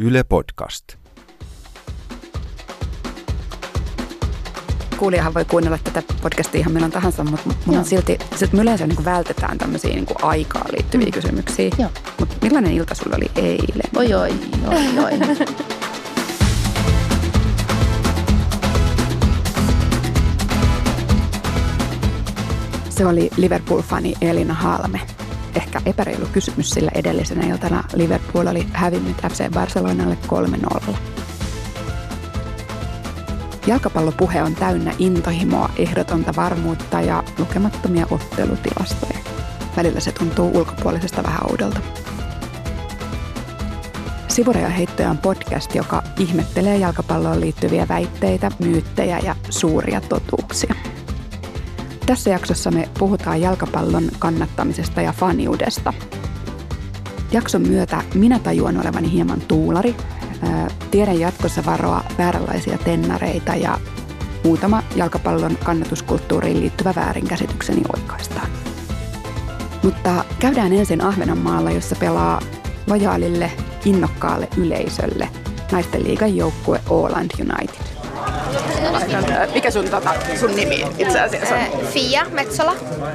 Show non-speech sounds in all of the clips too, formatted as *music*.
Yle Podcast. Kuulijahan voi kuunnella tätä podcastia ihan milloin tahansa, mutta mun Joo. on silti, sit me yleensä niin vältetään tämmöisiä niin aikaan liittyviä mm. kysymyksiä. Joo. Mutta millainen ilta sulla oli eilen? Oi, oi, oi, oi. Se oli Liverpool-fani Elina Halme. Ehkä epäreilu kysymys, sillä edellisenä iltana Liverpool oli hävinnyt FC Barcelonalle 3-0. Jalkapallopuhe on täynnä intohimoa, ehdotonta varmuutta ja lukemattomia ottelutilastoja. Välillä se tuntuu ulkopuolisesta vähän oudolta. Sivureja heittoja on podcast, joka ihmettelee jalkapalloon liittyviä väitteitä, myyttejä ja suuria totuuksia. Tässä jaksossa me puhutaan jalkapallon kannattamisesta ja faniudesta. Jakson myötä minä tajuan olevani hieman tuulari. Tiedän jatkossa varoa vääränlaisia tennareita ja muutama jalkapallon kannatuskulttuuriin liittyvä väärinkäsitykseni oikaistaan. Mutta käydään ensin Ahvenanmaalla, jossa pelaa lojaalille, innokkaalle yleisölle naisten liigan joukkue Åland United. Mikä sun, tota, sun nimi itse asiassa on? Eh, Fia Metsola.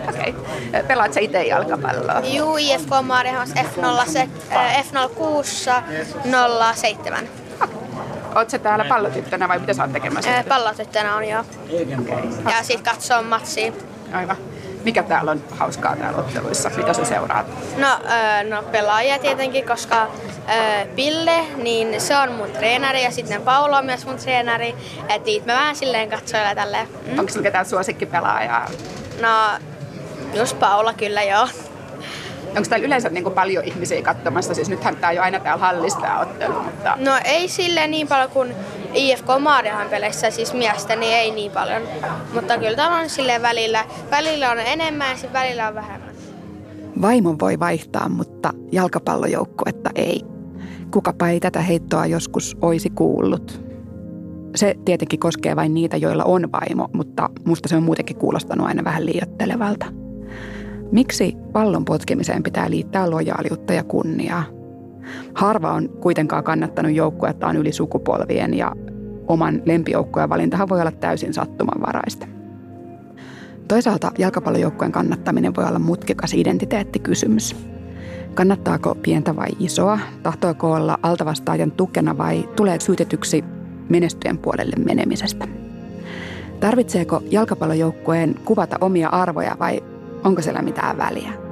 Okei. Okay. Pelaat sä itse jalkapalloa? Juu, IFK Maariahos F0, se, eh, F06 07. Oot sä täällä pallotyttönä vai mitä sä oot tekemässä? Pallotyttönä on jo. Okay. Ja sit katsoo matsia. Aivan. Mikä täällä on hauskaa täällä otteluissa? Mitä sä seuraat? No, eh, no pelaajia tietenkin, koska eh, Pille, niin se on mun treenari ja sitten Paula on myös mun treenari. Et niitä mä vähän silleen katsoilla tälleen. Mm. Onko sulla ketään suosikkipelaajaa? No, just Paula kyllä joo. Onko täällä yleensä niin kuin paljon ihmisiä katsomassa? Siis nythän tää ei ole aina täällä hallissa tää ottelu, mutta... No ei silleen niin paljon kuin IFK Maariahan peleissä, siis miestä, niin ei niin paljon. Mutta kyllä täällä on silleen välillä, välillä on enemmän ja välillä on vähemmän. Vaimon voi vaihtaa, mutta jalkapallojoukkuetta ei. Kukapa ei tätä heittoa joskus olisi kuullut. Se tietenkin koskee vain niitä, joilla on vaimo, mutta musta se on muutenkin kuulostanut aina vähän liioittelevalta. Miksi pallon potkimiseen pitää liittää lojaaliutta ja kunniaa? Harva on kuitenkaan kannattanut joukkuettaan yli sukupolvien ja oman lempijoukkueen valintahan voi olla täysin sattumanvaraista. Toisaalta jalkapallojoukkueen kannattaminen voi olla mutkikas identiteettikysymys. Kannattaako pientä vai isoa? Tahtoako olla altavastaajan tukena vai tulee syytetyksi menestyjen puolelle menemisestä? Tarvitseeko jalkapallojoukkueen kuvata omia arvoja vai onko siellä mitään väliä?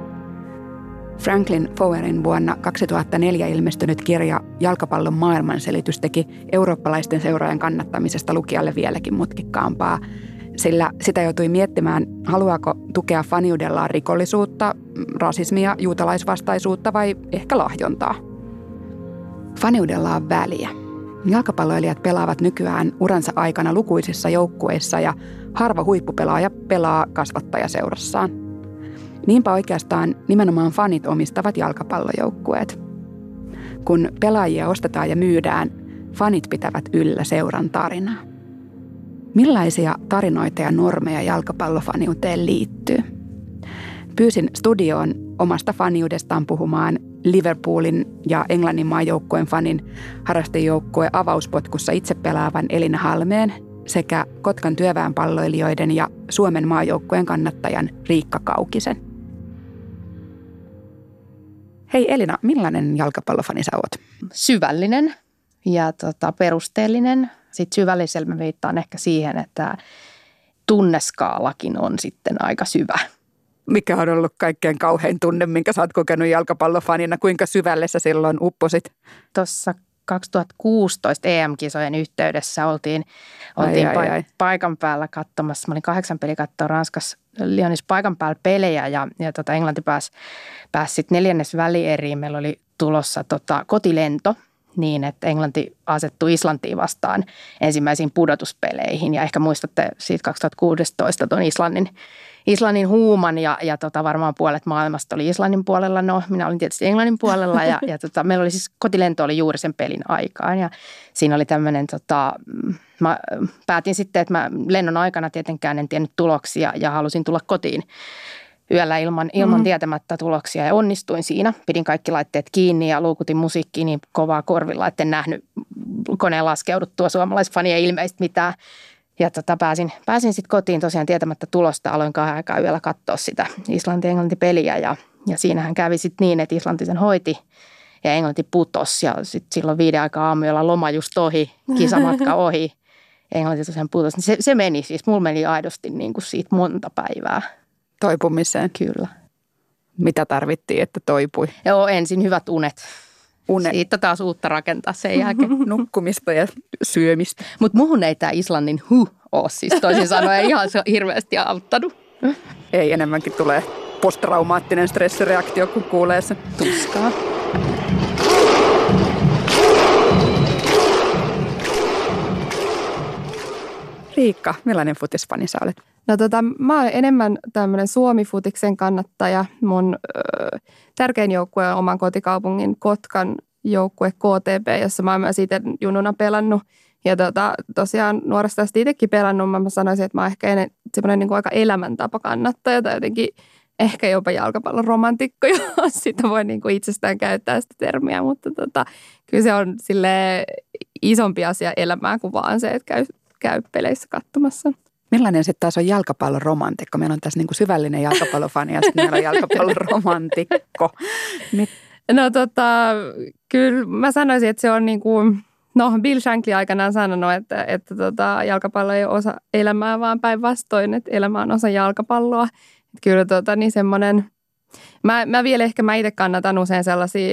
Franklin Fowerin vuonna 2004 ilmestynyt kirja Jalkapallon maailmanselitys teki eurooppalaisten seuraajan kannattamisesta lukijalle vieläkin mutkikkaampaa, sillä sitä joutui miettimään, haluaako tukea faniudellaan rikollisuutta, rasismia, juutalaisvastaisuutta vai ehkä lahjontaa. Faniudella on väliä. Jalkapalloilijat pelaavat nykyään uransa aikana lukuisissa joukkueissa ja harva huippupelaaja pelaa kasvattajaseurassaan. Niinpä oikeastaan nimenomaan fanit omistavat jalkapallojoukkueet. Kun pelaajia ostetaan ja myydään, fanit pitävät yllä seuran tarinaa. Millaisia tarinoita ja normeja jalkapallofaniuteen liittyy? Pyysin studioon omasta faniudestaan puhumaan Liverpoolin ja Englannin maajoukkueen fanin harrastejoukkue avauspotkussa itse pelaavan Elina Halmeen sekä Kotkan työväenpalloilijoiden ja Suomen maajoukkueen kannattajan Riikka Kaukisen. Hei Elina, millainen jalkapallofani sä oot? Syvällinen ja tota, perusteellinen. Sitten syvällisellä mä viittaan ehkä siihen, että tunneskaalakin on sitten aika syvä. Mikä on ollut kaikkein kauhein tunne, minkä sä oot kokenut jalkapallofanina? Kuinka syvälle sä silloin upposit? Tuossa 2016 EM-kisojen yhteydessä oltiin, oltiin ai, ai, ai. paikan päällä katsomassa. Mä olin kahdeksan peli katsoa Ranskassa Lyonis paikan päällä pelejä ja, ja tota Englanti pääsi pääs sitten neljännes välieriin. Meillä oli tulossa tota kotilento niin, että Englanti asettui Islantiin vastaan ensimmäisiin pudotuspeleihin. Ja ehkä muistatte siitä 2016 tuon Islannin, Islannin huuman ja, ja tota, varmaan puolet maailmasta oli Islannin puolella. No, minä olin tietysti Englannin puolella ja, *laughs* ja tota, meillä oli siis kotilento oli juuri sen pelin aikaan ja siinä oli tämmöinen, tota, mä päätin sitten, että mä lennon aikana tietenkään en tiennyt tuloksia ja halusin tulla kotiin yöllä ilman, ilman mm. tietämättä tuloksia ja onnistuin siinä. Pidin kaikki laitteet kiinni ja luukutin musiikki niin kovaa korvilla, etten nähnyt koneen laskeuduttua suomalaisfania ilmeisesti mitään. Ja tota, pääsin, pääsin sitten kotiin tosiaan tietämättä tulosta. Aloin kahden aikaa yöllä katsoa sitä Islanti-Englanti-peliä ja, ja siinähän kävi sitten niin, että Islanti sen hoiti ja Englanti putosi ja sitten silloin viiden aikaa aamuyöllä loma just ohi, *laughs* kisamatka ohi. Englanti tosiaan putosi. Se, se meni siis, mulla meni aidosti niin kuin siitä monta päivää. Toipumiseen? Kyllä. Mitä tarvittiin, että toipui? Joo, ensin hyvät unet. Une. Siitä taas uutta rakentaa sen jälkeen. *laughs* Nukkumista ja syömistä. Mutta muhun ei tämä Islannin hu ole siis toisin sanoen ihan se hirveästi auttanut. Ei enemmänkin tulee posttraumaattinen stressireaktio, kun kuulee se. Tuskaa. Riikka, millainen futisfani sä olet? No tota, mä olen enemmän tämmöinen Suomi-futiksen kannattaja. Mun ö, tärkein joukkue on oman kotikaupungin Kotkan joukkue KTP, jossa mä oon myös itse jununa pelannut. Ja tota, tosiaan nuoresta asti itsekin pelannut, mä sanoisin, että mä oon ehkä semmoinen niin aika elämäntapa kannattaja tai jotenkin ehkä jopa jalkapallon romantikko, *laughs* jos sitä voi niin kuin itsestään käyttää sitä termiä, mutta tota, kyllä se on sille isompi asia elämää kuin vaan se, että käy, käy peleissä katsomassa. Millainen sitten taas on jalkapallon romantikko? Meillä on tässä niin kuin syvällinen jalkapallofani ja sitten meillä on jalkapallon *laughs* romantikko. Mit? No tota, kyllä mä sanoisin, että se on niin kuin, no Bill Shankly aikanaan sanonut, että, että tota, jalkapallo ei ole osa elämää, vaan päinvastoin, että elämä on osa jalkapalloa. Että kyllä tota, niin semmoinen – Mä, mä vielä ehkä mä itse kannatan usein sellaisia,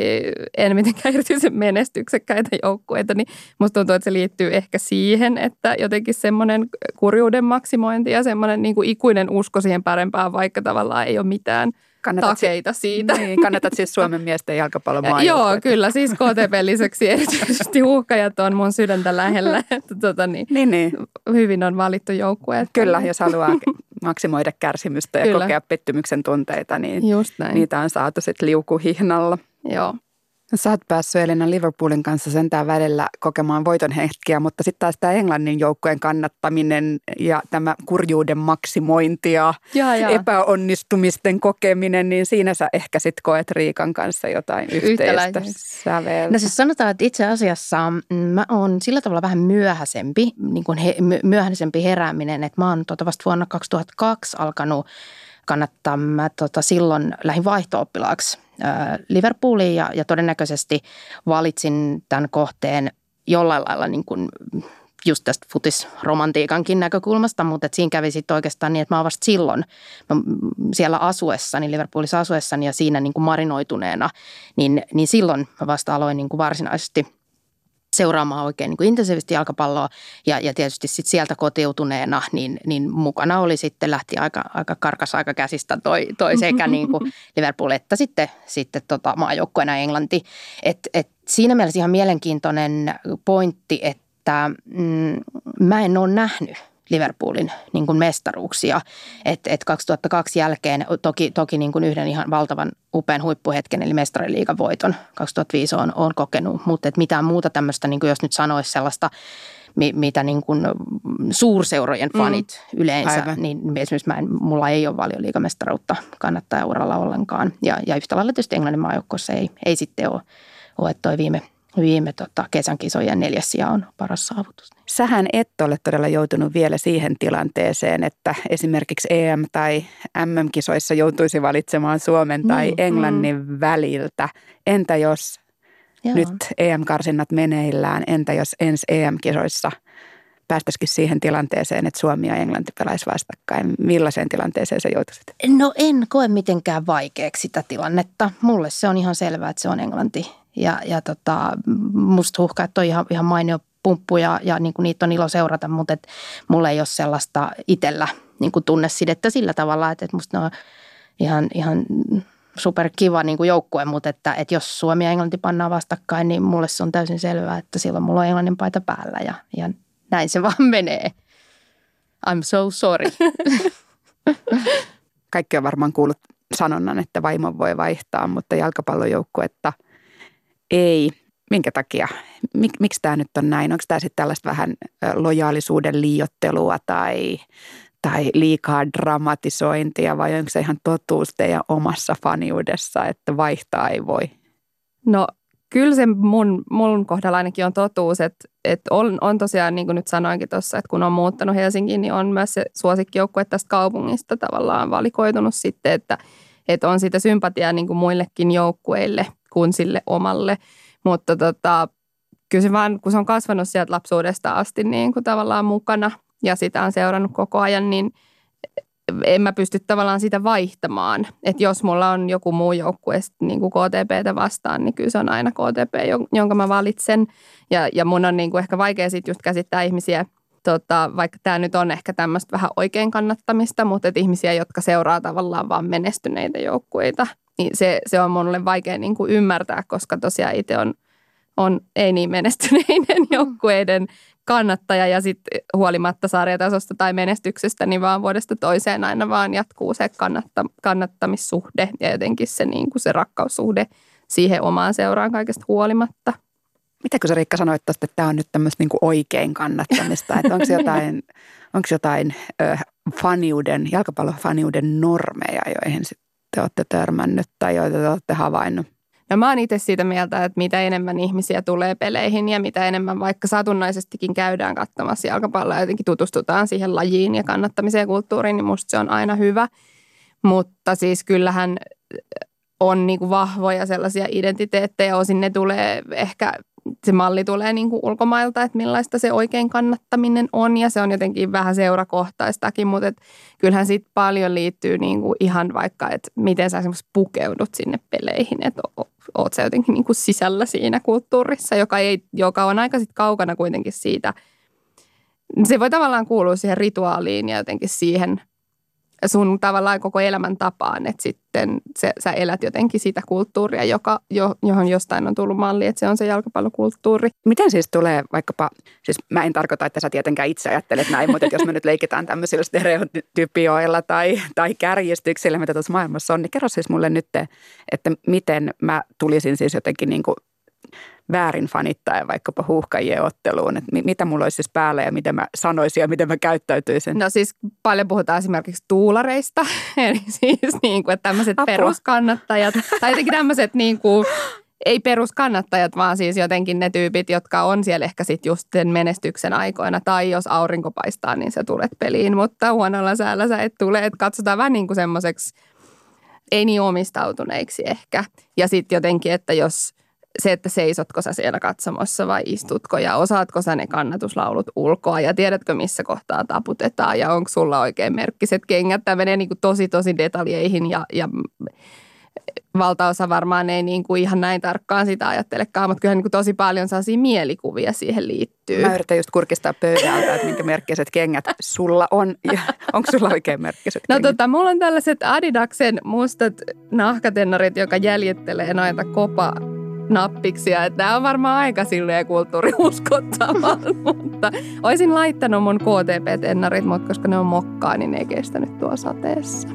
en mitenkään erityisen menestyksekkäitä joukkueita, niin musta tuntuu, että se liittyy ehkä siihen, että jotenkin semmoinen kurjuuden maksimointi ja semmoinen niin kuin ikuinen usko siihen parempaan, vaikka tavallaan ei ole mitään kannatat takeita si- siitä. Niin, kannatat siis Suomen miesten jalkapallon Joo, kyllä. Siis KTP lisäksi *laughs* erityisesti uhkajat on mun sydäntä lähellä. *laughs* Että tota, niin, niin, niin. Hyvin on valittu joukkue. Kyllä, jos haluaa *laughs* maksimoida kärsimystä ja Kyllä. kokea pettymyksen tunteita, niin niitä on saatu sitten liukuhihnalla. Joo. Sä oot päässyt Elina Liverpoolin kanssa sentään välillä kokemaan voiton hetkiä, mutta sitten taas tämä Englannin joukkojen kannattaminen ja tämä kurjuuden maksimointi ja, ja, ja. epäonnistumisten kokeminen, niin siinä sä ehkä sitten koet Riikan kanssa jotain yhteistä säveltä. No siis sanotaan, että itse asiassa mm, mä oon sillä tavalla vähän myöhäisempi, niin kuin he, myöhäisempi herääminen, että mä oon tuota vasta vuonna 2002 alkanut kannattaa. Mä tota, silloin lähdin vaihto-oppilaaksi Liverpooliin ja, ja todennäköisesti valitsin tämän kohteen jollain lailla niin kuin just tästä futisromantiikankin näkökulmasta, mutta et siinä kävi sitten oikeastaan niin, että mä vasta silloin mä siellä asuessani, Liverpoolissa asuessani ja siinä niin kuin marinoituneena, niin, niin silloin mä vasta aloin niin kuin varsinaisesti – seuraamaan oikein niin kuin intensiivisesti jalkapalloa ja, ja tietysti sit sieltä kotiutuneena, niin, niin mukana oli sitten, lähti aika, aika karkas aika käsistä toi, toi sekä niin kuin *laughs* Liverpool että sitten, sitten tota maajoukkueena Englanti. Et, et siinä mielessä ihan mielenkiintoinen pointti, että mm, mä en ole nähnyt Liverpoolin niin kuin mestaruuksia. Et, et 2002 jälkeen toki, toki niin kuin yhden ihan valtavan upean huippuhetken, eli mestariliigan voiton 2005 on, on kokenut, mutta et mitään muuta tämmöistä, niin kuin jos nyt sanoisi sellaista, mitä niin kuin suurseurojen mm. fanit mm. yleensä, Aivan. niin esimerkiksi mä en, mulla ei ole valioliigamestaruutta kannattaa uralla ollenkaan. Ja, ja yhtä lailla tietysti Englannin maajoukkoissa ei, ei sitten ole, ole toi viime viime tota, kesän kisojen neljäs sija on paras saavutus. Sähän et ole todella joutunut vielä siihen tilanteeseen, että esimerkiksi EM- tai MM-kisoissa joutuisi valitsemaan Suomen tai mm, Englannin mm. väliltä. Entä jos Joo. nyt EM-karsinnat meneillään, entä jos ensi EM-kisoissa päästäisikin siihen tilanteeseen, että Suomi ja Englanti pelaisi vastakkain? Millaiseen tilanteeseen sä joutuisit? No en koe mitenkään vaikeaksi sitä tilannetta. Mulle se on ihan selvää, että se on Englanti ja, ja tota, musta että on ihan, ihan mainio pumppu ja, ja niin kuin niitä on ilo seurata, mutta et mulla ei ole sellaista itsellä niin kuin tunnesidettä sillä tavalla, että, että musta ne on ihan, ihan super kiva niin kuin joukkue, mutta että, että jos Suomi ja Englanti pannaan vastakkain, niin mulle se on täysin selvää, että silloin mulla on Englannin paita päällä ja, ja näin se vaan *laughs* menee. I'm so sorry. *laughs* Kaikki on varmaan kuullut sanonnan, että vaimo voi vaihtaa, mutta jalkapallojoukkuetta – ei. Minkä takia? Mik, miksi tämä nyt on näin? Onko tämä sitten tällaista vähän lojaalisuuden liiottelua tai, tai liikaa dramatisointia vai onko se ihan totuus teidän omassa faniudessa, että vaihtaa ei voi? No kyllä se mun, mun kohdalla ainakin on totuus, että, että on, on tosiaan, niin kuin nyt sanoinkin tuossa, että kun on muuttanut Helsinkiin, niin on myös se suosikkijoukkue tästä kaupungista tavallaan valikoitunut sitten, että, että on sitä sympatiaa niin kuin muillekin joukkueille kuin sille omalle. Mutta tota, kyllä se vaan, kun se on kasvanut sieltä lapsuudesta asti niin kuin tavallaan mukana ja sitä on seurannut koko ajan, niin – en mä pysty tavallaan sitä vaihtamaan. Että jos mulla on joku muu joukkue niin kuin KTPtä vastaan, niin kyllä se on aina KTP, jonka mä valitsen. Ja, ja mun on niin kuin ehkä vaikea sitten just käsittää ihmisiä, tota, vaikka tämä nyt on ehkä tämmöistä vähän oikein kannattamista, mutta ihmisiä, jotka seuraa tavallaan vaan menestyneitä joukkueita, niin se, se on mulle vaikea niin kuin ymmärtää, koska tosiaan itse on, on ei niin menestyneiden joukkueiden kannattaja ja sitten huolimatta sarjatasosta tai menestyksestä, niin vaan vuodesta toiseen aina vaan jatkuu se kannatta, kannattamissuhde ja jotenkin se, niin kuin se rakkaussuhde siihen omaan seuraan kaikesta huolimatta. Mitä kun sä Riikka sanoit tuosta, että tämä on nyt tämmöistä niin oikein kannattamista, että onko jotain, *laughs* onko jotain ö, faniuden, jalkapallofaniuden normeja, joihin te olette törmännyt tai joita te olette havainnut? No mä oon itse siitä mieltä, että mitä enemmän ihmisiä tulee peleihin ja mitä enemmän vaikka satunnaisestikin käydään katsomassa jalkapalloa ja jotenkin tutustutaan siihen lajiin ja kannattamiseen ja kulttuuriin, niin musta se on aina hyvä. Mutta siis kyllähän on niin kuin vahvoja sellaisia identiteettejä, osin ne tulee ehkä se malli tulee niin kuin ulkomailta, että millaista se oikein kannattaminen on ja se on jotenkin vähän seurakohtaistakin, mutta et kyllähän siitä paljon liittyy niin kuin ihan vaikka, että miten sä esimerkiksi pukeudut sinne peleihin, että oot sä jotenkin niin kuin sisällä siinä kulttuurissa, joka, ei, joka on aika sit kaukana kuitenkin siitä. Se voi tavallaan kuulua siihen rituaaliin ja jotenkin siihen sun tavallaan koko elämän tapaan, että sitten se, sä elät jotenkin sitä kulttuuria, joka, jo, johon jostain on tullut malli, että se on se jalkapallokulttuuri. Miten siis tulee vaikkapa, siis mä en tarkoita, että sä tietenkään itse ajattelet näin, mutta jos me *laughs* nyt leikitään tämmöisillä stereotypioilla tai, tai kärjistyksillä, mitä tuossa maailmassa on, niin kerro siis mulle nyt, että miten mä tulisin siis jotenkin niin kuin väärin fanittaen vaikkapa huuhkajien otteluun, että mitä mulla olisi siis päällä ja miten mä sanoisin ja miten mä käyttäytyisin? No siis paljon puhutaan esimerkiksi tuulareista, *laughs* eli siis niin kuin, että tämmöiset Apua. peruskannattajat tai jotenkin tämmöiset niin kuin, ei peruskannattajat, vaan siis jotenkin ne tyypit, jotka on siellä ehkä sitten just sen menestyksen aikoina. Tai jos aurinko paistaa, niin sä tulet peliin, mutta huonolla säällä sä et tule. Että katsotaan vähän niin kuin semmoiseksi, ei niin omistautuneiksi ehkä. Ja sitten jotenkin, että jos se, että seisotko sä siellä katsomossa vai istutko ja osaatko sä ne kannatuslaulut ulkoa ja tiedätkö missä kohtaa taputetaan ja onko sulla oikein merkkiset kengät. Tämä menee niin kuin tosi tosi detaljeihin ja, ja valtaosa varmaan ei niin kuin ihan näin tarkkaan sitä ajattelekaan, mutta kyllä niin kuin tosi paljon sellaisia mielikuvia siihen liittyy. Mä yritän just kurkistaa pöydältä, että minkä merkkiset kengät sulla on ja *laughs* onko sulla oikein merkkiset No tota, mulla on tällaiset Adidaksen mustat nahkatennarit, joka jäljittelee noita kopa nappiksia. Että tämä on varmaan aika silleen kulttuuriuskottavaa, *laughs* mutta olisin laittanut mun KTP-tennarit, mutta koska ne on mokkaa, niin ne ei kestänyt tuo sateessa.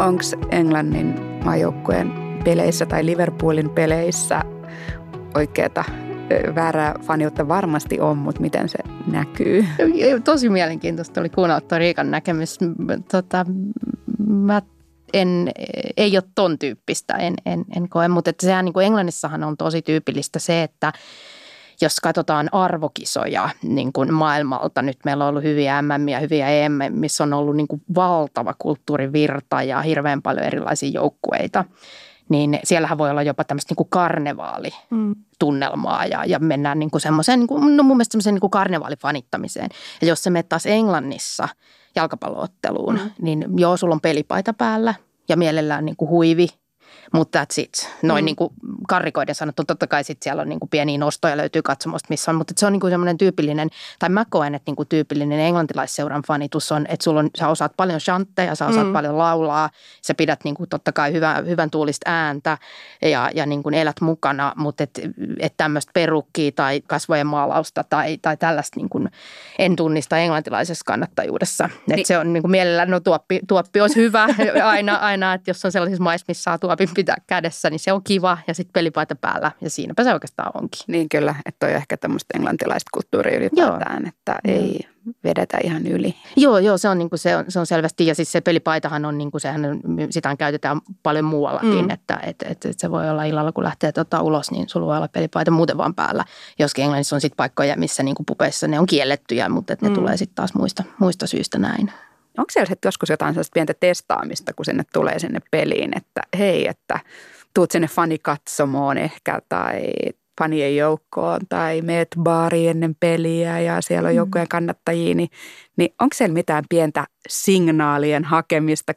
onko Englannin maajoukkueen peleissä tai Liverpoolin peleissä oikeata väärää faniutta varmasti on, mutta miten se näkyy? Tosi mielenkiintoista oli kuunnella Riikan näkemys. Tota, mä en, ei ole ton tyyppistä, en, en, en koe, mutta sehän niin kuin Englannissahan on tosi tyypillistä se, että jos katsotaan arvokisoja niin kuin maailmalta, nyt meillä on ollut hyviä MM ja hyviä EM, missä on ollut niin kuin valtava kulttuurivirta ja hirveän paljon erilaisia joukkueita, niin siellähän voi olla jopa tämmöistä niin kuin karnevaalitunnelmaa ja, ja mennään niin kuin semmoiseen, niin kuin, no mun mielestä semmoiseen niin kuin karnevaalifanittamiseen. Ja jos se menet taas Englannissa jalkapallootteluun, mm. niin joo, sulla on pelipaita päällä ja mielellään niin kuin huivi mutta that's it. Noin mm. niin kuin karrikoiden sanottu, totta kai sitten siellä on niin kuin pieniä nostoja löytyy katsomosta, missä on, mutta se on niin kuin semmoinen tyypillinen, tai mä koen, että niin kuin tyypillinen englantilaisseuran fanitus on, että sulla on, sä osaat paljon shantteja, sä osaat mm. paljon laulaa, sä pidät niin kuin totta kai hyvän, hyvän tuulista ääntä ja, ja niin kuin elät mukana, mutta että et tämmöistä perukkia tai kasvojen maalausta tai, tai tällaista niin kuin en tunnista englantilaisessa kannattajuudessa. Niin. Että se on niin kuin mielellään, no tuoppi, tuoppi olisi hyvä *laughs* aina, aina, että jos on sellaisissa maissa, missä saa tuopin pitää kädessä, niin se on kiva ja sitten pelipaita päällä ja siinäpä se oikeastaan onkin. Niin kyllä, että on ehkä tämmöistä englantilaista kulttuuria ylipäätään, joo. että ei vedetä ihan yli. Joo, joo, se on, niin kuin se, on, se on selvästi ja siis se pelipaitahan on, niin kuin sehän, sitä käytetään paljon muuallakin, mm. että et, et, et se voi olla illalla, kun lähtee tota ulos, niin sulla voi olla pelipaita muuten vaan päällä. Joskin Englannissa on sitten paikkoja, missä niin kuin pupeissa ne on kiellettyjä, mutta et ne mm. tulee sitten taas muista, muista syistä näin. Onko siellä sitten joskus jotain sellaista pientä testaamista, kun sinne tulee sinne peliin, että hei, että tuut sinne fanikatsomoon ehkä tai fanien joukkoon tai meet baari ennen peliä ja siellä on mm. joukkojen kannattajia, niin, niin onko siellä mitään pientä signaalien hakemista?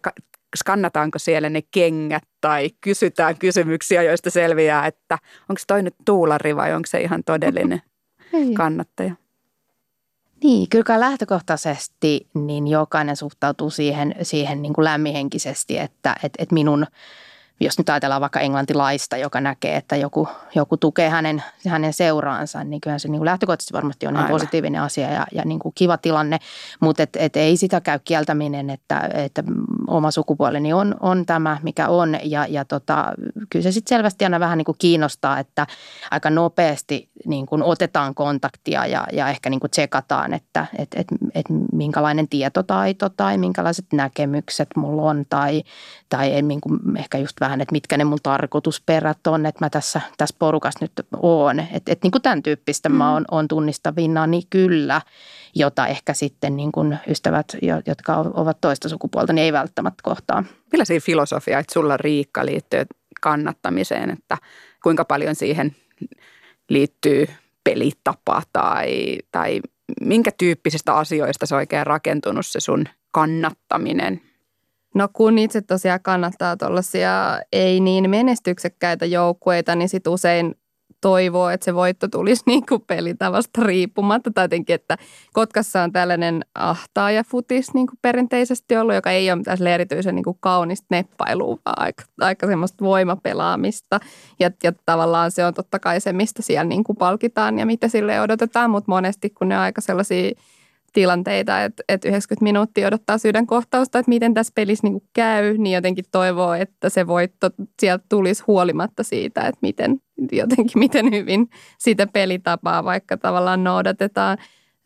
Skannataanko siellä ne kengät tai kysytään kysymyksiä, joista selviää, että onko toi nyt tuulari vai onko se ihan todellinen *laughs* kannattaja? Niin, kyllä lähtökohtaisesti niin jokainen suhtautuu siihen, siihen niin kuin lämmihenkisesti, että, että, että minun – jos nyt ajatellaan vaikka englantilaista, joka näkee, että joku, joku tukee hänen, hänen seuraansa, niin kyllähän se niin kuin lähtökohtaisesti varmasti on positiivinen asia ja, ja niin kuin kiva tilanne, mutta et, et ei sitä käy kieltäminen, että, että oma sukupuoleni on, on tämä, mikä on. Ja, ja tota, kyllä se sitten selvästi aina vähän niin kuin kiinnostaa, että aika nopeasti niin kuin otetaan kontaktia ja, ja ehkä niin kuin tsekataan, että et, et, et minkälainen tietotaito tai minkälaiset näkemykset mulla on tai, tai niin kuin ehkä just vähän, että mitkä ne mun tarkoitusperät on, että mä tässä, tässä porukassa nyt oon. Että et niin kuin tämän tyyppistä mm. mä oon, oon tunnistavina, niin kyllä, jota ehkä sitten niin kuin ystävät, jotka ovat toista sukupuolta, niin ei välttämättä kohtaa. Millaisia filosofioita sulla Riikka liittyy kannattamiseen, että kuinka paljon siihen liittyy pelitapa tai, tai minkä tyyppisistä asioista se oikein rakentunut se sun kannattaminen – No kun itse tosiaan kannattaa tuollaisia ei niin menestyksekkäitä joukkueita, niin sit usein toivoo, että se voitto tulisi *laughs* niin kuin pelitavasta riippumatta. Tai jotenkin, että Kotkassa on tällainen ahtaaja futis niin kuin perinteisesti ollut, joka ei ole mitään erityisen niin kuin kaunista neppailua, vaan aika, aika semmoista voimapelaamista. Ja, ja tavallaan se on totta kai se, mistä siellä niin kuin palkitaan ja mitä sille odotetaan, mutta monesti kun ne on aika sellaisia – tilanteita, että, että 90 minuuttia odottaa sydänkohtausta, että miten tässä pelissä niin käy, niin jotenkin toivoo, että se voitto sieltä tulisi huolimatta siitä, että miten, jotenkin miten hyvin sitä pelitapaa vaikka tavallaan noudatetaan.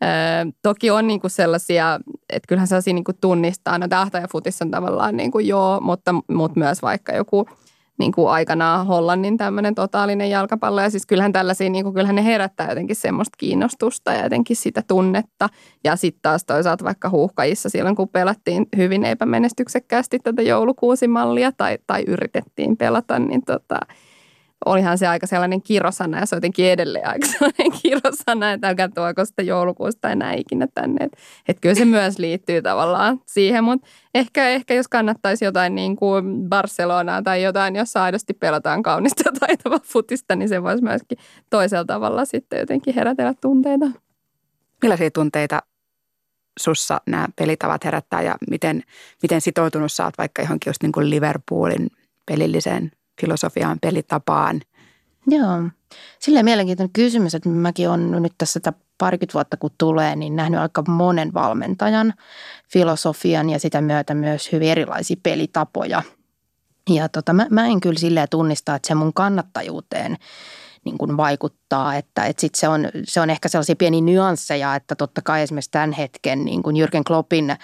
Öö, toki on niin kuin sellaisia, että kyllähän sellaisia niin kuin tunnistaa, no tahta ja futis on tavallaan niin kuin joo, mutta, mutta myös vaikka joku – niin kuin aikanaan Hollannin tämmöinen totaalinen jalkapallo. Ja siis kyllähän tällaisia, niin kuin, kyllähän ne herättää jotenkin semmoista kiinnostusta ja jotenkin sitä tunnetta. Ja sitten taas toisaalta vaikka huuhkajissa silloin, kun pelattiin hyvin epämenestyksekkäästi tätä joulukuusimallia tai, tai yritettiin pelata, niin tota, olihan se aika sellainen kirosana ja se on jotenkin edelleen aika *laughs* sellainen kirosana, että älkää tuoko sitä joulukuusta enää ikinä tänne. Että et kyllä se myös liittyy tavallaan siihen, mutta ehkä, ehkä jos kannattaisi jotain niin kuin Barcelonaa tai jotain, jossa aidosti pelataan kaunista ja *laughs* taitavaa futista, niin se voisi myöskin toisella tavalla sitten jotenkin herätellä tunteita. Millaisia tunteita sussa nämä pelitavat herättää ja miten, miten sitoutunut sä oot vaikka johonkin just niin kuin Liverpoolin pelilliseen filosofiaan, pelitapaan? Joo. Silleen mielenkiintoinen kysymys, että mäkin olen nyt tässä parikymmentä vuotta kun tulee, niin nähnyt aika monen valmentajan filosofian ja sitä myötä myös hyvin erilaisia pelitapoja. Ja tota, mä, mä en kyllä silleen tunnista, että se mun kannattajuuteen niin kuin vaikuttaa, että, että sit se, on, se on ehkä sellaisia pieniä nyansseja, että totta kai esimerkiksi tämän hetken niin kuin Jürgen Kloppin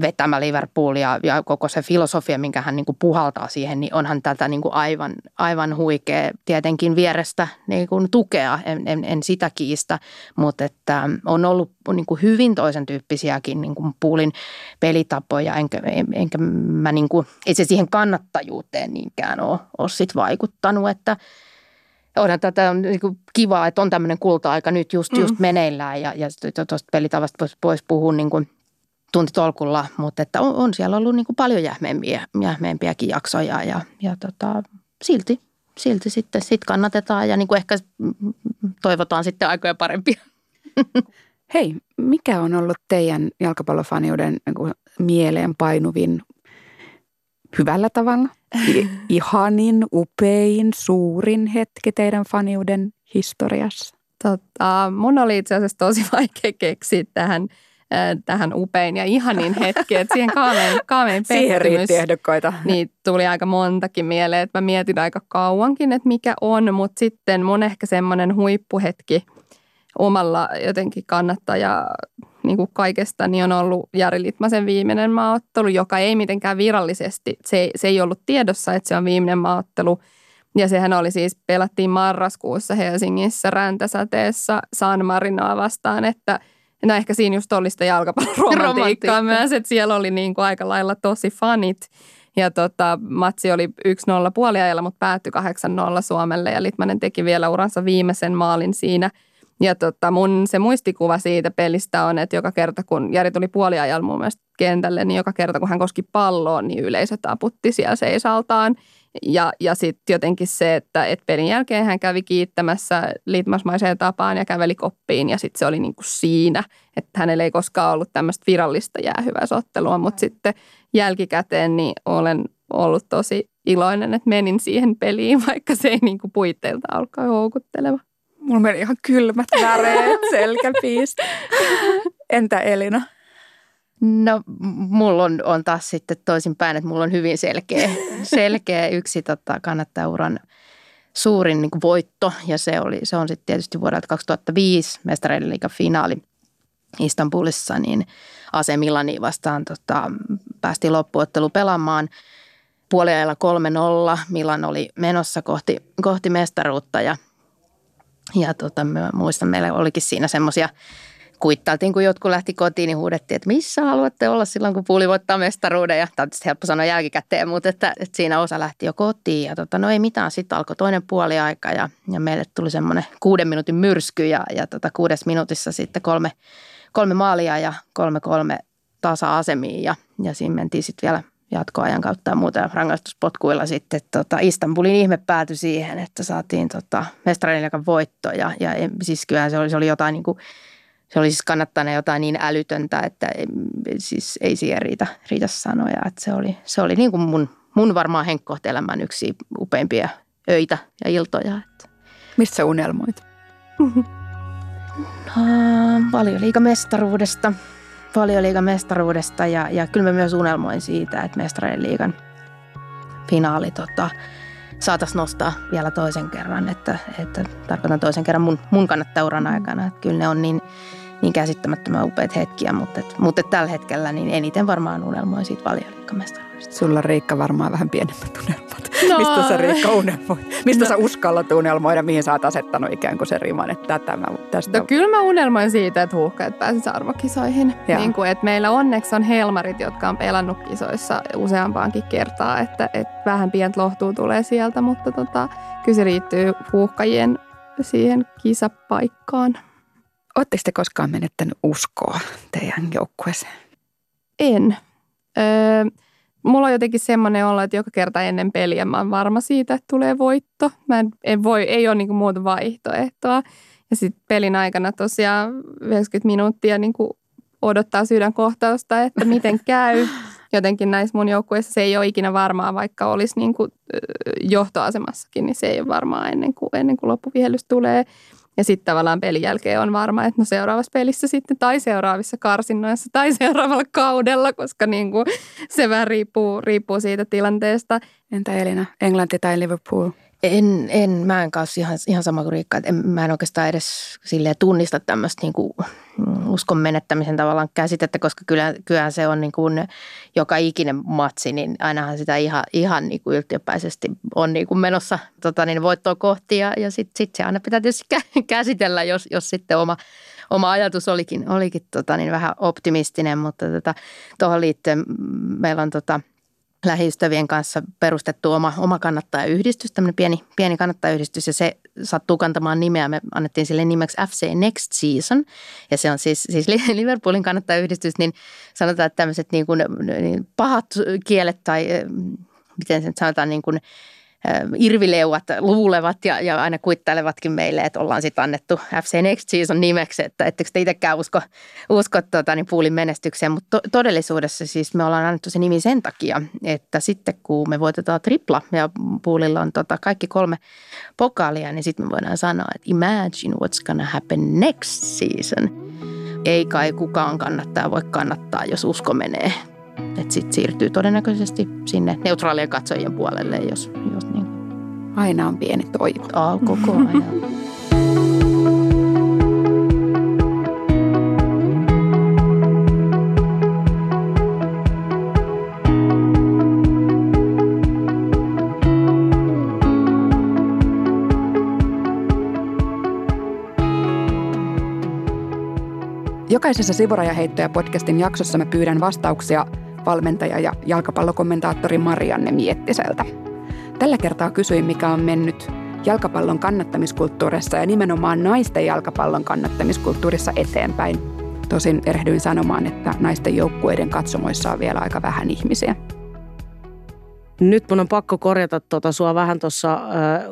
vetämä Liverpool ja, ja koko se filosofia, minkä hän niin kuin puhaltaa siihen, niin onhan tätä niin kuin aivan, aivan huikea tietenkin vierestä niin kuin tukea, en, en, en sitä kiistä, mutta että on ollut niin kuin hyvin toisen tyyppisiäkin niin kuin puulin pelitapoja, enkä, enkä mä niin kuin, ei se siihen kannattajuuteen niinkään ole, ole sit vaikuttanut, että onhan tätä niin kuin kivaa, että on tämmöinen kulta-aika nyt just, just mm. meneillään ja, ja tuosta pelitavasta voisi vois puhua niin kuin tuntitolkulla, mutta että on, on siellä ollut niin kuin paljon jähmeempiä, jähmeempiäkin jaksoja ja, ja tota, silti, silti sitten sit kannatetaan ja niin kuin ehkä toivotaan sitten aikoja parempia. *laughs* Hei, mikä on ollut teidän jalkapallofaniuden niin mieleen painuvin hyvällä tavalla? *laughs* Ihanin, upein, suurin hetki teidän faniuden historiassa? Tota, mun oli itse asiassa tosi vaikea keksiä tähän, äh, tähän upein ja ihanin hetki. Että siihen kaamein, kaamein Siihen riitti ehdokkaita. Niin tuli aika montakin mieleen, että mä mietin aika kauankin, että mikä on. Mutta sitten mun ehkä semmoinen huippuhetki omalla jotenkin kannattaja niin kuin kaikesta, niin on ollut Jari Litmasen viimeinen maaottelu, joka ei mitenkään virallisesti, se, se ei ollut tiedossa, että se on viimeinen maaottelu. Ja sehän oli siis, pelattiin marraskuussa Helsingissä räntäsäteessä San Marinoa vastaan, että no ehkä siinä just oli sitä jalkapalloromantiikkaa myös, että siellä oli niin kuin aika lailla tosi fanit. Ja tota, matsi oli 1-0 puoliajalla, mutta päättyi 8-0 Suomelle ja Litmanen teki vielä uransa viimeisen maalin siinä – ja tota, mun se muistikuva siitä pelistä on, että joka kerta kun Jari tuli puoliajalla mun mielestä kentälle, niin joka kerta kun hän koski palloon, niin yleisö taputti siellä seisaltaan. Ja, ja sitten jotenkin se, että et pelin jälkeen hän kävi kiittämässä litmasmaiseen tapaan ja käveli koppiin ja sitten se oli niin kuin siinä, että hänellä ei koskaan ollut tämmöistä virallista jäähyväisottelua, mutta sitten jälkikäteen niin olen ollut tosi iloinen, että menin siihen peliin, *laughs* vaikka se ei niin kuin puitteilta alkaa houkutteleva. Mulla meni ihan kylmät väreet selkäpiistä. *laughs* Entä Elina? No mulla on, on taas sitten toisinpäin, että mulla on hyvin selkeä, *laughs* selkeä yksi tota, kannattajauran suurin niin kuin voitto ja se, oli, se on sitten tietysti vuodelta 2005 mestareiden liigan finaali Istanbulissa, niin AC Milani vastaan tota, päästiin loppuottelu pelaamaan puoliajalla 3-0. Milan oli menossa kohti, kohti mestaruutta ja ja tota, mä muistan, meillä olikin siinä semmoisia, kuittailtiin, kun jotkut lähti kotiin, niin huudettiin, että missä haluatte olla silloin, kun puuli voittaa mestaruuden. Ja tämä on tietysti helppo sanoa jälkikäteen, mutta että, että siinä osa lähti jo kotiin. Ja tota, no ei mitään, sitten alkoi toinen puoli aika ja, ja meille tuli semmoinen kuuden minuutin myrsky ja, ja tota, kuudes minuutissa sitten kolme, kolme maalia ja kolme kolme tasa-asemiin ja, ja siinä mentiin sitten vielä jatkoajan kautta ja muuta. Ja rangaistuspotkuilla sitten tota, Istanbulin ihme päätyi siihen, että saatiin tota, mestariliikan voitto. Ja, ja siis kyllä se oli, se oli jotain niin kuin, se oli siis kannattanut jotain niin älytöntä, että siis ei siihen riitä, riitä sanoja. Että se oli, se oli niin kuin mun, mun varmaan henkkohtelemän yksi upeimpia öitä ja iltoja. Että. Mistä sä unelmoit? *laughs* No, valioliikamestaruudesta valioliigan mestaruudesta ja, ja kyllä mä myös unelmoin siitä, että mestarien liigan finaali tota, saataisiin nostaa vielä toisen kerran, että, että tarkoitan toisen kerran mun, mun kannattauran aikana, että kyllä ne on niin, niin käsittämättömän upeat hetkiä, mutta, et, mutta et tällä hetkellä niin eniten varmaan unelmoin siitä valioliikamestaruudesta. Sulla Riikka varmaan vähän pienemmät unelmat. No. Mistä sä Riikka unelmoit? Mistä no. sä uskallat unelmoida? Mihin sä oot asettanut ikään kuin sen riman, että tätä mä tästä... No kyllä mä unelmoin siitä, että huuhkajat pääsisi arvokisoihin. Niin kuin, että meillä onneksi on helmarit, jotka on pelannut kisoissa useampaankin kertaa, että, että vähän pientä lohtua tulee sieltä, mutta tota, kyllä se riittyy huuhkajien siihen kisapaikkaan. Oletteko te koskaan menettänyt uskoa teidän joukkueeseen? En. Öö, mulla on jotenkin semmoinen olo, että joka kerta ennen peliä mä oon varma siitä, että tulee voitto. Mä en, en voi, ei ole niinku muuta vaihtoehtoa. Ja sitten pelin aikana tosiaan 90 minuuttia niinku odottaa sydänkohtausta, että miten *laughs* käy. Jotenkin näissä mun joukkueissa se ei ole ikinä varmaa, vaikka olisi niinku johtoasemassakin, niin se ei ole varmaa ennen kuin, ennen kuin loppuvihellys tulee. Ja sitten tavallaan pelin jälkeen on varma, että no seuraavassa pelissä sitten tai seuraavissa karsinnoissa tai seuraavalla kaudella, koska niin kuin se vähän riippuu, riippuu siitä tilanteesta. Entä Elina, Englanti tai Liverpool? En, en mä en kanssa ihan, ihan sama kuin Riikka. En, mä en oikeastaan edes silleen tunnista tämmöistä niin kuin uskon menettämisen tavallaan käsitettä, koska kyllä, kyllähän se on niin kuin joka ikinen matsi, niin ainahan sitä ihan, ihan niin kuin yltiöpäisesti on niin kuin menossa tota, niin voittoa kohti ja, ja sitten sit se aina pitää tietysti *laughs* käsitellä, jos, jos sitten oma, oma ajatus olikin, olikin tota, niin vähän optimistinen, mutta tota, tuohon liittyen meillä on tota, – lähiystävien kanssa perustettu oma, oma kannattajayhdistys, tämmöinen pieni, pieni kannattajayhdistys ja se sattuu kantamaan nimeä. Me annettiin sille nimeksi FC Next Season ja se on siis, siis *laughs* Liverpoolin kannattajayhdistys, niin sanotaan, että tämmöiset niin kuin, niin pahat kielet tai miten se sanotaan niin kuin, irvileuat luulevat ja, ja aina kuittelevatkin meille, että ollaan sitten annettu FC Next Season nimeksi, että ettekö te itsekään usko, usko tota, niin puulin menestykseen, mutta to, todellisuudessa siis me ollaan annettu se nimi sen takia, että sitten kun me voitetaan tripla ja puulilla on tota, kaikki kolme pokaalia, niin sitten me voidaan sanoa, että imagine what's gonna happen next season. Ei kai kukaan kannattaa voi kannattaa, jos usko menee että sitten siirtyy todennäköisesti sinne neutraalien katsojien puolelle, jos, jos niin. Aina on pieni toivo. Aa, koko *laughs* ajan. Jokaisessa Sivurajaheittoja podcastin jaksossa mä pyydän vastauksia valmentaja ja jalkapallokommentaattori Marianne Miettiseltä. Tällä kertaa kysyin, mikä on mennyt jalkapallon kannattamiskulttuurissa ja nimenomaan naisten jalkapallon kannattamiskulttuurissa eteenpäin. Tosin erehdyin sanomaan, että naisten joukkueiden katsomoissa on vielä aika vähän ihmisiä. Nyt mun on pakko korjata tuota sua vähän tuossa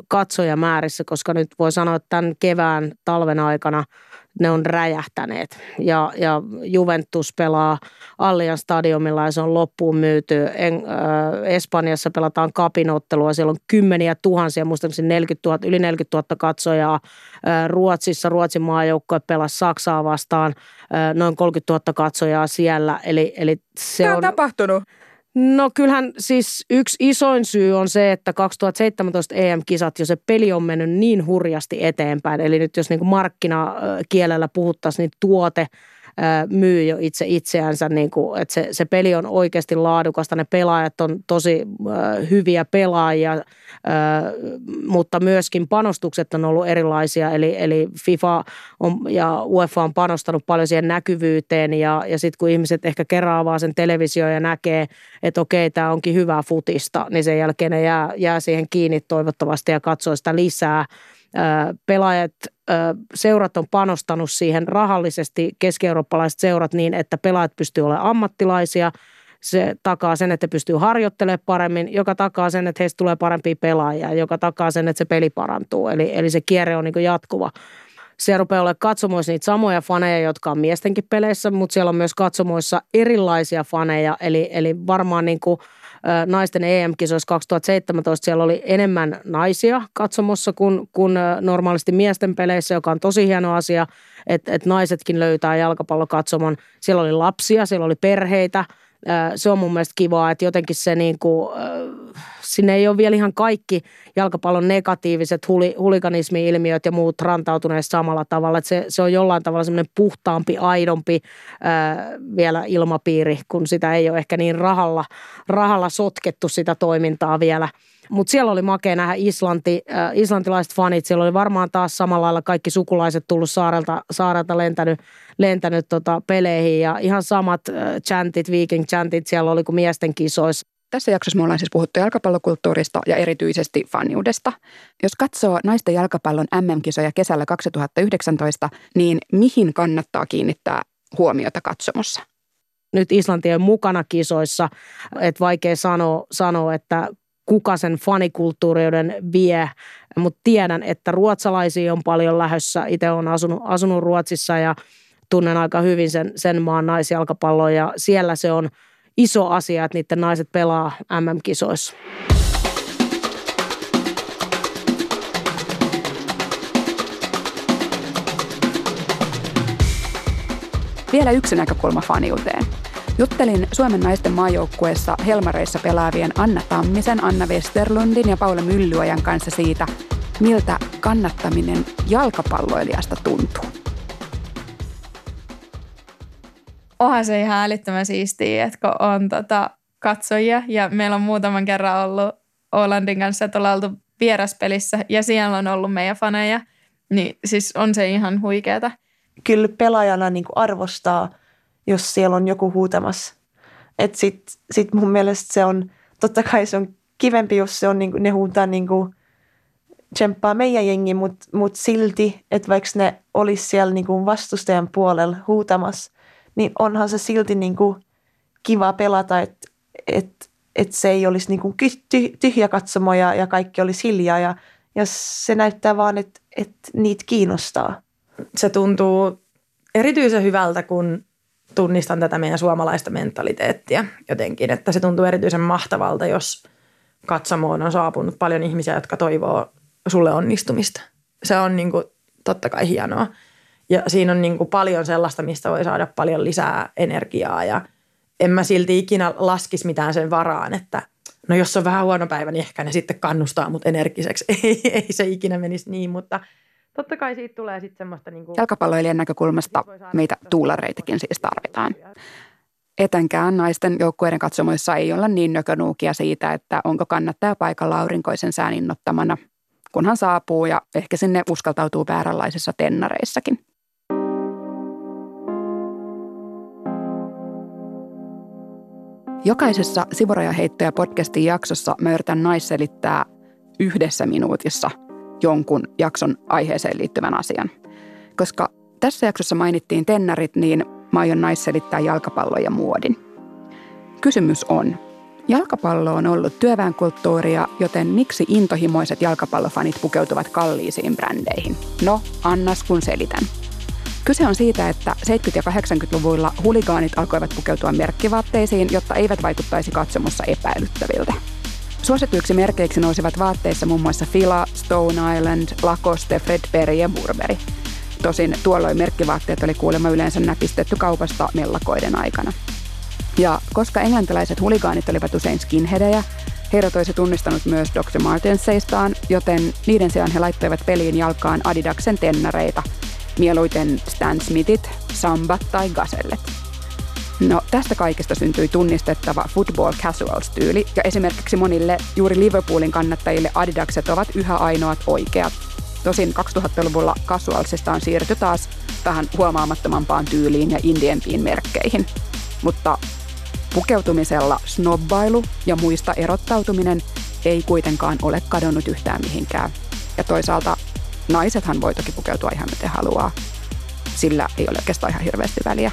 katsojamäärissä, koska nyt voi sanoa, että tämän kevään talven aikana – ne on räjähtäneet. Ja, ja Juventus pelaa Allian stadionilla ja se on loppuun myyty. En, äh, Espanjassa pelataan kapinottelua, siellä on kymmeniä tuhansia, muistaakseni 40 000, yli 40 000 katsojaa. Äh, Ruotsissa Ruotsin maajoukkue pelasi Saksaa vastaan, äh, noin 30 000 katsojaa siellä. Eli, eli se Tämä on, on tapahtunut. No kyllähän siis yksi isoin syy on se, että 2017 EM-kisat jo se peli on mennyt niin hurjasti eteenpäin. Eli nyt jos niin markkinakielellä puhuttaisiin, niin tuote – myy jo itse itseänsä, niin kuin, että se, se peli on oikeasti laadukasta, ne pelaajat on tosi hyviä pelaajia, mutta myöskin panostukset on ollut erilaisia, eli, eli FIFA on, ja UEFA on panostanut paljon siihen näkyvyyteen ja, ja sitten kun ihmiset ehkä avaa sen televisio ja näkee, että okei, tämä onkin hyvää futista, niin sen jälkeen ne jää, jää siihen kiinni toivottavasti ja katsoo sitä lisää pelaajat, seurat on panostanut siihen rahallisesti, keski-eurooppalaiset seurat niin, että pelaajat pystyvät olemaan ammattilaisia. Se takaa sen, että pystyy harjoittelemaan paremmin, joka takaa sen, että heistä tulee parempia pelaajia, joka takaa sen, että se peli parantuu. Eli, eli se kierre on niin jatkuva. Siellä rupeaa olemaan katsomoissa niitä samoja faneja, jotka on miestenkin peleissä, mutta siellä on myös katsomoissa erilaisia faneja. Eli, eli varmaan niin kuin – naisten EM-kisoissa 2017 siellä oli enemmän naisia katsomossa kuin, kuin normaalisti miesten peleissä, joka on tosi hieno asia, että, että naisetkin löytää jalkapallokatsomon. Siellä oli lapsia, siellä oli perheitä. Se on mun mielestä kivaa, että jotenkin se niin kuin, sinne ei ole vielä ihan kaikki jalkapallon negatiiviset huli, huliganismi-ilmiöt ja muut rantautuneet samalla tavalla. Että se, se on jollain tavalla semmoinen puhtaampi, aidompi ää, vielä ilmapiiri, kun sitä ei ole ehkä niin rahalla, rahalla sotkettu sitä toimintaa vielä – mutta siellä oli makea nähdä Islanti, äh, islantilaiset fanit. Siellä oli varmaan taas samalla lailla kaikki sukulaiset tullut saarelta, saarelta lentänyt, lentänyt tota peleihin. Ja ihan samat äh, chantit, viking chantit siellä oli kuin miesten kisoissa. Tässä jaksossa me ollaan siis puhuttu jalkapallokulttuurista ja erityisesti faniudesta. Jos katsoo naisten jalkapallon MM-kisoja kesällä 2019, niin mihin kannattaa kiinnittää huomiota katsomossa? Nyt Islanti on mukana kisoissa, että vaikea sanoa, sanoa, että kuka sen fanikulttuurioiden vie, mutta tiedän, että ruotsalaisia on paljon lähössä. Itse olen asunut, asunut Ruotsissa ja tunnen aika hyvin sen, sen maan naisjalkapalloa ja siellä se on – iso asia, että niiden naiset pelaa MM-kisoissa. Vielä yksi näkökulma faniuteen. Juttelin Suomen naisten maajoukkueessa Helmareissa pelaavien Anna Tammisen, Anna Westerlundin ja Paula Myllyajan kanssa siitä, miltä kannattaminen jalkapalloilijasta tuntuu. Onhan se ihan älyttömän siistiä, että kun on tota, katsojia ja meillä on muutaman kerran ollut Olandin kanssa, että ollaan oltu vieraspelissä ja siellä on ollut meidän faneja, niin siis on se ihan huikeeta. Kyllä pelaajana niin kuin arvostaa, jos siellä on joku huutamassa. Että sit, sit mun mielestä se on, totta kai se on kivempi, jos se on, niin kuin, ne huutaa niin kuin, tsemppaa meidän jengi, mutta mut silti, että vaikka ne olisi siellä niin kuin vastustajan puolella huutamassa, niin onhan se silti niin kuin kiva pelata, että et että se ei olisi niin kuin tyhjä katsomo ja, ja kaikki olisi hiljaa ja, ja se näyttää vaan, että, että niitä kiinnostaa. Se tuntuu erityisen hyvältä, kun tunnistan tätä meidän suomalaista mentaliteettia jotenkin, että se tuntuu erityisen mahtavalta, jos katsomoon on saapunut paljon ihmisiä, jotka toivoo sulle onnistumista. Se on niin kuin totta kai hienoa. Ja siinä on niin kuin paljon sellaista, mistä voi saada paljon lisää energiaa ja en mä silti ikinä laskisi mitään sen varaan, että no jos on vähän huono päivä, niin ehkä ne sitten kannustaa mut energiseksi. *laughs* Ei, ei se ikinä menisi niin, mutta totta kai siitä tulee sitten semmoista... Niin kuin, Jalkapalloilijan näkökulmasta meitä tuulareitakin siis tarvitaan. Etenkään naisten joukkueiden katsomoissa ei olla niin nökönuukia siitä, että onko kannattaja paikalla aurinkoisen sään innottamana, kunhan saapuu ja ehkä sinne uskaltautuu vääränlaisissa tennareissakin. Jokaisessa Sivurajaheittoja podcastin jaksossa mä yritän naisselittää yhdessä minuutissa jonkun jakson aiheeseen liittyvän asian. Koska tässä jaksossa mainittiin tennarit, niin mä aion naisselittää jalkapallon ja muodin. Kysymys on, jalkapallo on ollut työväenkulttuuria, joten miksi intohimoiset jalkapallofanit pukeutuvat kalliisiin brändeihin? No, annas kun selitän. Kyse on siitä, että 70- ja 80-luvuilla huligaanit alkoivat pukeutua merkkivaatteisiin, jotta eivät vaikuttaisi katsomussa epäilyttäviltä. Suosituiksi merkeiksi nousivat vaatteissa muun muassa Fila, Stone Island, Lacoste, Fredbery ja Burberry. Tosin tuolloin merkkivaatteet oli kuulemma yleensä näpistetty kaupasta mellakoiden aikana. Ja koska englantilaiset huligaanit olivat usein skinheadejä, heidät olisi tunnistanut myös Dr. Martensseistaan, joten niiden sijaan he laittoivat peliin jalkaan Adidaksen tennareita – mieluiten Stan Smithit, Sambat tai Gazellet. No tästä kaikesta syntyi tunnistettava football casuals-tyyli ja esimerkiksi monille juuri Liverpoolin kannattajille Adidakset ovat yhä ainoat oikeat. Tosin 2000-luvulla casualsista on siirty taas vähän huomaamattomampaan tyyliin ja indiempiin merkkeihin. Mutta pukeutumisella snobbailu ja muista erottautuminen ei kuitenkaan ole kadonnut yhtään mihinkään. Ja toisaalta Naisethan voi toki pukeutua ihan miten haluaa. Sillä ei ole oikeastaan ihan hirveästi väliä.